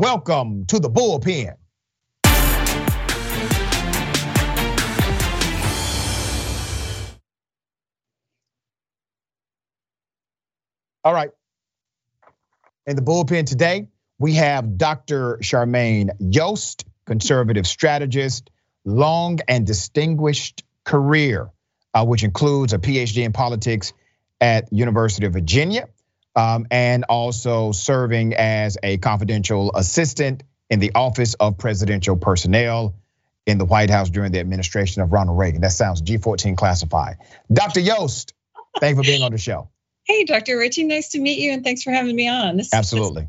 Welcome to the bullpen. All right. In the bullpen today, we have Dr. Charmaine Yost, conservative strategist, long and distinguished career, uh, which includes a PhD in politics at University of Virginia Um, and also serving as a confidential assistant in the Office of Presidential Personnel in the White House during the administration of Ronald Reagan. That sounds G14 classified. Dr. Yost, thank you for being on the show. Hey, Dr. Richey, nice to meet you, and thanks for having me on. This, Absolutely.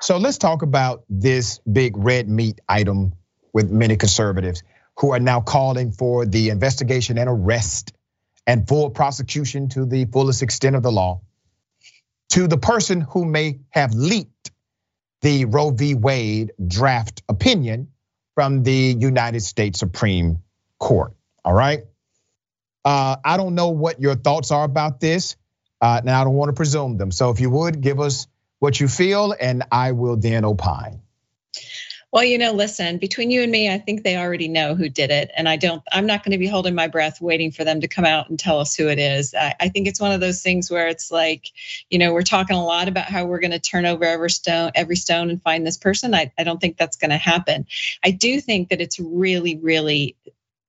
so let's talk about this big red meat item with many conservatives who are now calling for the investigation and arrest and full prosecution to the fullest extent of the law to the person who may have leaked the Roe v. Wade draft opinion from the United States Supreme Court. All right. Uh, I don't know what your thoughts are about this. Uh, now, I don't want to presume them. So if you would give us what you feel, and I will then opine. Well, you know, listen, between you and me, I think they already know who did it. And I don't, I'm not going to be holding my breath waiting for them to come out and tell us who it is. I, I think it's one of those things where it's like, you know, we're talking a lot about how we're going to turn over every stone, every stone and find this person. I, I don't think that's going to happen. I do think that it's really, really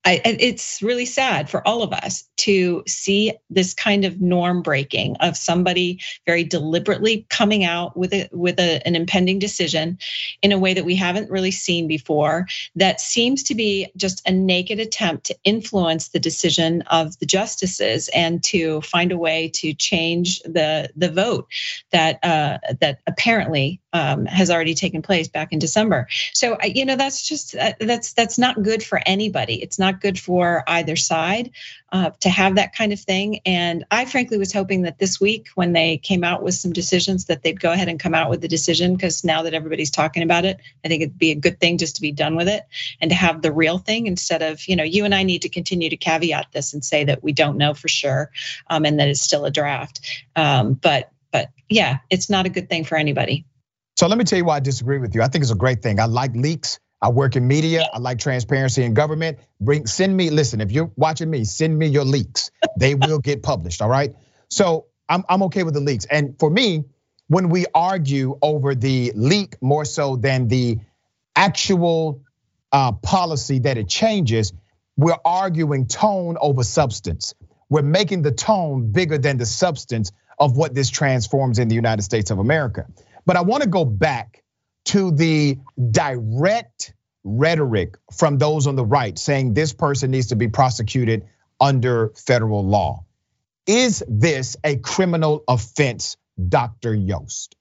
I, it's really sad for all of us to see this kind of norm breaking of somebody very deliberately coming out with a with a, an impending decision in a way that we haven't really seen before that seems to be just a naked attempt to influence the decision of the justices and to find a way to change the the vote that uh, that apparently um, has already taken place back in December. So you know that's just uh, that's that's not good for anybody. It's not good for either side uh, to have that kind of thing. And I frankly was hoping that this week, when they came out with some decisions, that they'd go ahead and come out with the decision because now that everybody's talking about it, I think it'd be a good thing just to be done with it and to have the real thing instead of you know you and I need to continue to caveat this and say that we don't know for sure um, and that it's still a draft. Um, but but yeah, it's not a good thing for anybody. So let me tell you why I disagree with you. I think it's a great thing. I like leaks. I work in media. I like transparency in government. Bring send me, listen, if you're watching me, send me your leaks. They will get published, all right? So I'm I'm okay with the leaks. And for me, when we argue over the leak more so than the actual uh, policy that it changes, we're arguing tone over substance. We're making the tone bigger than the substance of what this transforms in the United States of America. But I want to go back to the direct rhetoric from those on the right saying this person needs to be prosecuted under federal law. Is this a criminal offense, Dr. Yost?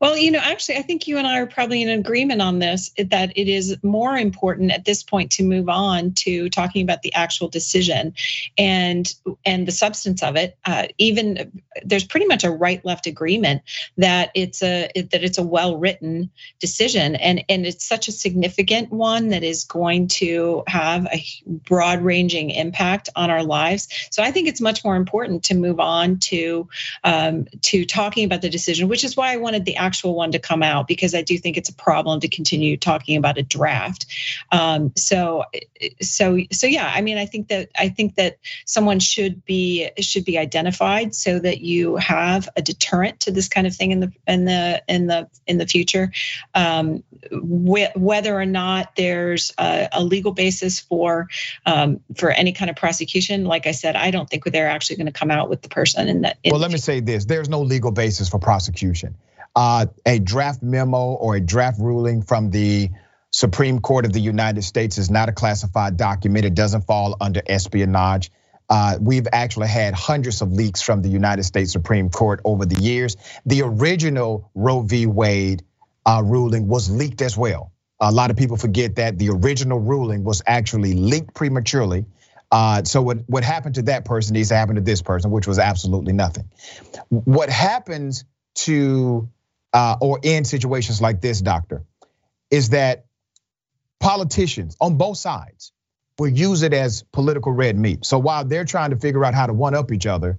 Well, you know, actually, I think you and I are probably in agreement on this that it is more important at this point to move on to talking about the actual decision and and the substance of it. Uh, even there's pretty much a right-left agreement that it's a that it's a well-written decision, and and it's such a significant one that is going to have a broad-ranging impact on our lives. So I think it's much more important to move on to um, to talking about the decision, which is why I want wanted the actual one to come out because I do think it's a problem to continue talking about a draft. Um, so, so, so yeah. I mean, I think that I think that someone should be should be identified so that you have a deterrent to this kind of thing in the in the in the in the future. Um, whether or not there's a, a legal basis for um, for any kind of prosecution, like I said, I don't think they're actually going to come out with the person in that. well, let me say this: there's no legal basis for prosecution a draft memo or a draft ruling from the Supreme Court of the United States is not a classified document. It doesn't fall under espionage. Uh, we've actually had hundreds of leaks from the United States Supreme Court over the years. The original Roe v. Wade uh, ruling was leaked as well. A lot of people forget that the original ruling was actually leaked prematurely. Uh, so what, what happened to that person needs to happen to this person, which was absolutely nothing. What happens to uh, Uh, or in situations like this, doctor, is that politicians on both sides will use it as political red meat. So while they're trying to figure out how to one up each other,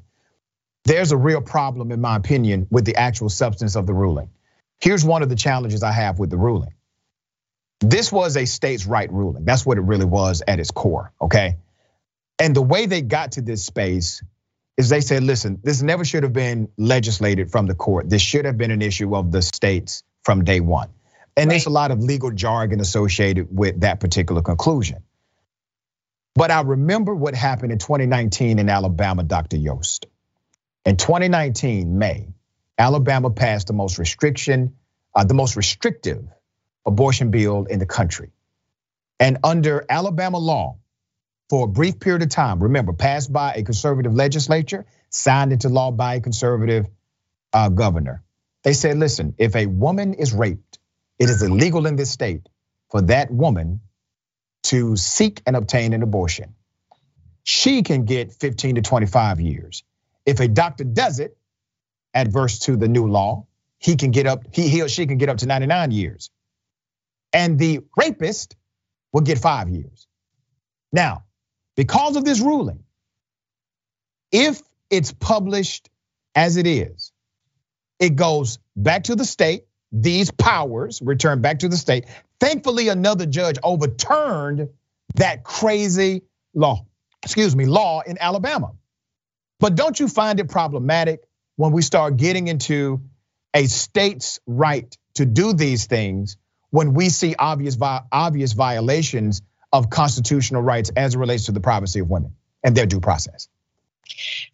there's a real problem, in my opinion, with the actual substance of the ruling. Here's one of the challenges I have with the ruling. This was a states' right ruling. That's what it really was at its core, okay? And the way they got to this space is they said, listen, this never should have been legislated from the court. This should have been an issue of the states from day one. And right. there's a lot of legal jargon associated with that particular conclusion. But I remember what happened in 2019 in Alabama, Dr. Yost. In 2019, May, Alabama passed the most restriction, uh, the most restrictive abortion bill in the country. And under Alabama law, for a brief period of time, remember, passed by a conservative legislature, signed into law by a conservative uh, governor. They said, listen, if a woman is raped, it is illegal in this state for that woman to seek and obtain an abortion. She can get 15 to 25 years. If a doctor does it, adverse to the new law, he can get up, he, he or she can get up to 99 years. And the rapist will get five years. Now, because of this ruling, if it's published as it is, it goes back to the state. These powers return back to the state. Thankfully, another judge overturned that crazy law, excuse me, law in Alabama. But don't you find it problematic when we start getting into a state's right to do these things when we see obvious obvious violations of constitutional rights as it relates to the privacy of women and their due process?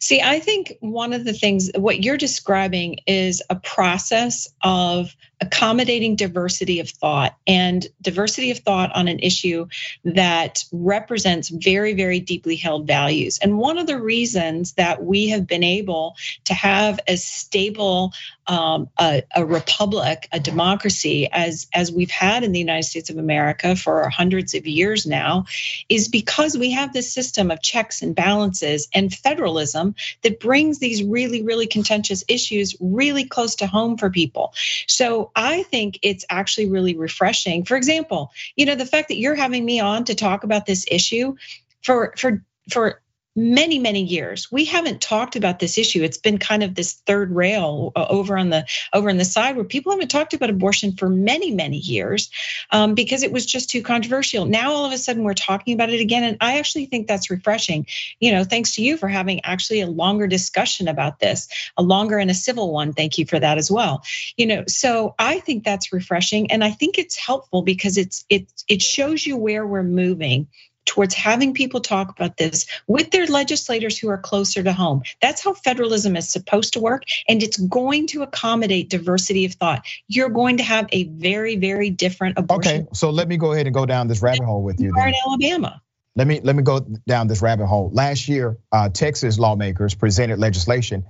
See, I think one of the things, what you're describing is a process of accommodating diversity of thought and diversity of thought on an issue that represents very, very deeply held values. And one of the reasons that we have been able to have as stable um, a, a, republic, a democracy, as as we've had in the United States of America for hundreds of years now, is because we have this system of checks and balances and federalism that brings these really, really contentious issues really close to home for people. So I think it's actually really refreshing. For example, you know, the fact that you're having me on to talk about this issue for for for many many years. We haven't talked about this issue. It's been kind of this third rail uh, over on the over on the side where people haven't talked about abortion for many many years um, because it was just too controversial. Now all of a sudden we're talking about it again and i actually think that's refreshing. You know thanks to you for having actually a longer discussion about this a longer and a civil one. Thank you for that as well. You know so i think that's refreshing and i think it's helpful because it's it it shows you where we're moving towards having people talk about this with their legislators who are closer to home. That's how federalism is supposed to work, and it's going to accommodate diversity of thought. You're going to have a very, very different abortion. Okay, so let me go ahead and go down this rabbit hole with you. Are in Alabama. Let me let me go down this rabbit hole. Last year, uh, Texas lawmakers presented legislation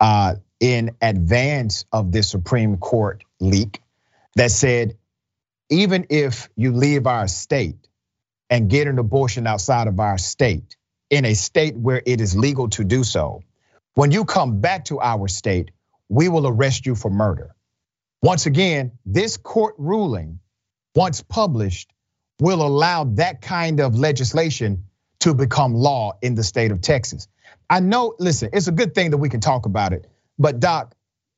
uh, in advance of this Supreme Court leak that said even if you leave our state and get an abortion outside of our state, in a state where it is legal to do so, when you come back to our state, we will arrest you for murder. Once again, this court ruling, once published, will allow that kind of legislation to become law in the state of Texas. I know, listen, it's a good thing that we can talk about it, but Doc,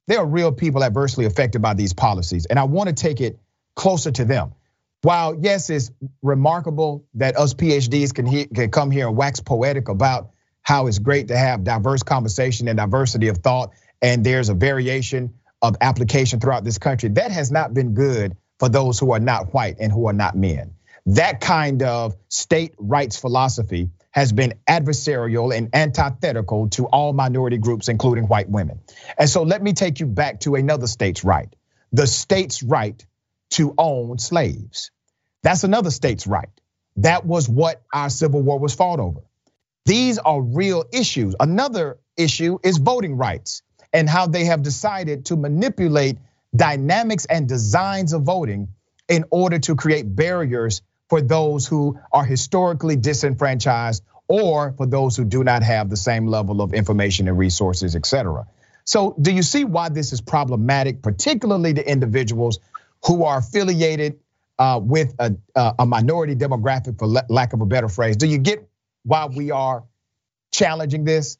there are real people adversely affected by these policies, and I want to take it closer to them while yes, it's remarkable that us PhDs can, he, can come here and wax poetic about how it's great to have diverse conversation and diversity of thought, and there's a variation of application throughout this country. That has not been good for those who are not white and who are not men. That kind of state rights philosophy has been adversarial and antithetical to all minority groups, including white women. And so let me take you back to another state's right the state's right to own slaves. That's another state's right. That was what our Civil War was fought over. These are real issues. Another issue is voting rights and how they have decided to manipulate dynamics and designs of voting in order to create barriers for those who are historically disenfranchised or for those who do not have the same level of information and resources, et cetera. So, do you see why this is problematic, particularly to individuals who are affiliated uh, with a, a minority demographic, for lack of a better phrase. Do you get why we are challenging this?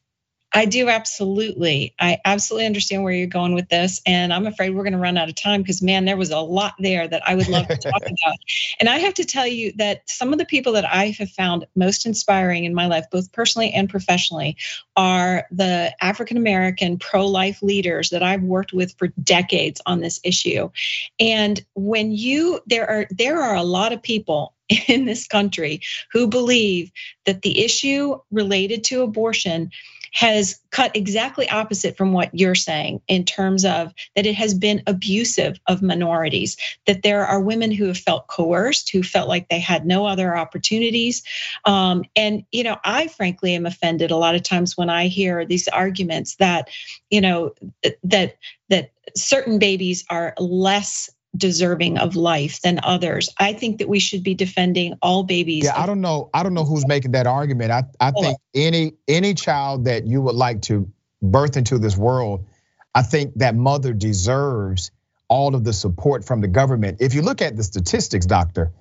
I do absolutely. I absolutely understand where you're going with this. And I'm afraid we're going to run out of time because, man, there was a lot there that I would love to talk about. And I have to tell you that some of the people that I have found most inspiring in my life, both personally and professionally, are the African American pro life leaders that I've worked with for decades on this issue. And when you, there are, there are a lot of people in this country who believe that the issue related to abortion has cut exactly opposite from what you're saying in terms of that it has been abusive of minorities, that there are women who have felt coerced, who felt like they had no other opportunities. Um, and, you know, I frankly am offended a lot of times when I hear these arguments that, you know, that that certain babies are less deserving of life than others. I think that we should be defending all babies. Yeah, I don't know. I don't know who's making that argument. I, I think any any child that you would like to birth into this world, I think that mother deserves all of the support from the government. If you look at the statistics, doctor,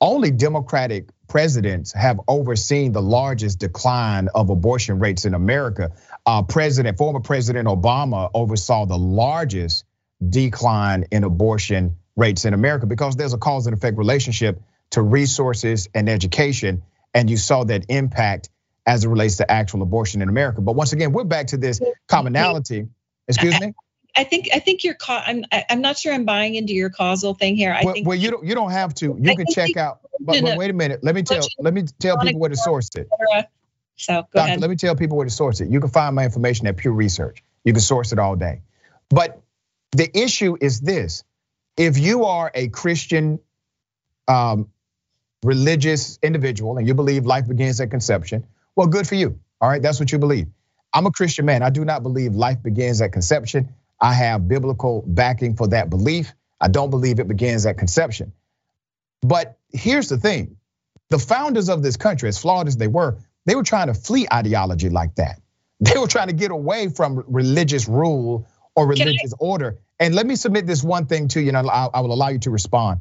only Democratic presidents have overseen the largest decline of abortion rates in America. Uh, President, former President Obama oversaw the largest decline in abortion rates in America because there's a cause and effect relationship to resources and education. And you saw that impact as it relates to actual abortion in America. But once again, we're back to this commonality. Excuse me. I think I think you're. Caught. I'm I'm not sure I'm buying into your causal thing here. I well, think well, you don't you don't have to. You I can check out. But, but, wait a minute. Let me tell let me tell people where to source it. So go Doctor, ahead. Let me tell people where to source it. You can find my information at Pew Research. You can source it all day. But the issue is this if you are a Christian um, religious individual and you believe life begins at conception, well, good for you. All right, that's what you believe. I'm a Christian man. I do not believe life begins at conception. I have biblical backing for that belief. I don't believe it begins at conception. But here's the thing the founders of this country, as flawed as they were, they were trying to flee ideology like that. They were trying to get away from religious rule or religious order. And let me submit this one thing to you, and I will allow you to respond.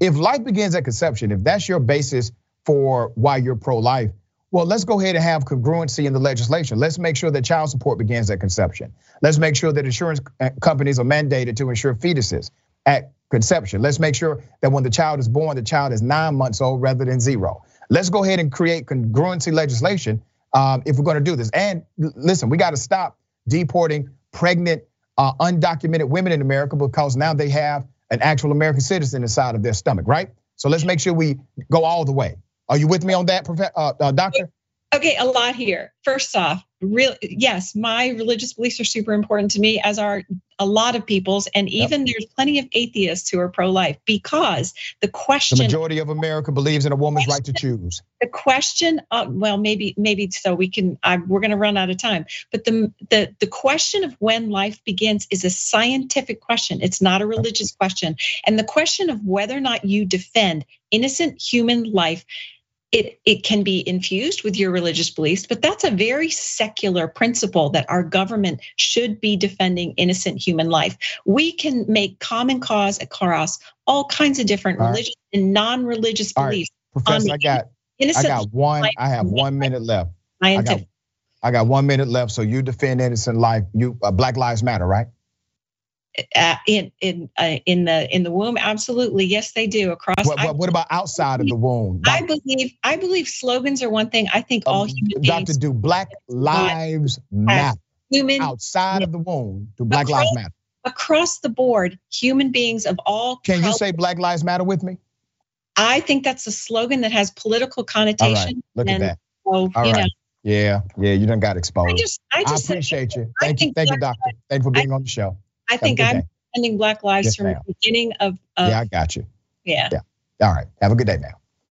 If life begins at conception, if that's your basis for why you're pro-life, well, let's go ahead and have congruency in the legislation. Let's make sure that child support begins at conception. Let's make sure that insurance uh, companies are mandated to insure fetuses at conception. Let's make sure that when the child is born, the child is nine months old rather than zero. Let's go ahead and create congruency legislation um, if we're going to do this. And listen, we got to stop deporting pregnant undocumented women in America because now they have an actual American citizen inside of their stomach, right? So let's make sure we go all the way. Are you with me on that, uh, uh, doctor? Okay, a lot here. First off, real yes, my religious beliefs are super important to me, as are a lot of people's, and even yep. there's plenty of atheists who are pro-life because the question the majority of America believes in a woman's question, right to choose. The question, uh, well, maybe maybe so we can. I, we're going to run out of time, but the the the question of when life begins is a scientific question. It's not a religious question, and the question of whether or not you defend innocent human life it, it can be infused with your religious beliefs, but that's a very secular principle that our government should be defending innocent human life. We can make common cause across all kinds of different all religious right. and non-religious beliefs. Right. Professor, I got I got one. I have one minute left. I got, I got one minute left. So you defend innocent life. You uh, Black Lives Matter, right? Uh, in in uh, in the in the womb absolutely yes they do across what, what, what about outside of the womb i believe i believe slogans are one thing i think all um, human Doctor, do black lives matter human outside of the womb do black across, lives matter across the board human beings of all can you say black lives matter with me i think that's a slogan that has political connotation all right. look at that so, all right. Know, yeah, yeah, you done got exposed. I just, I just I appreciate said, you. Thank you, thank you, doctor. Thank you for being I, on the show. I think I'm defending Black lives yes, from ma'am. the beginning of, of. Yeah, I got you. Yeah. Yeah. All right. Have a good day, man.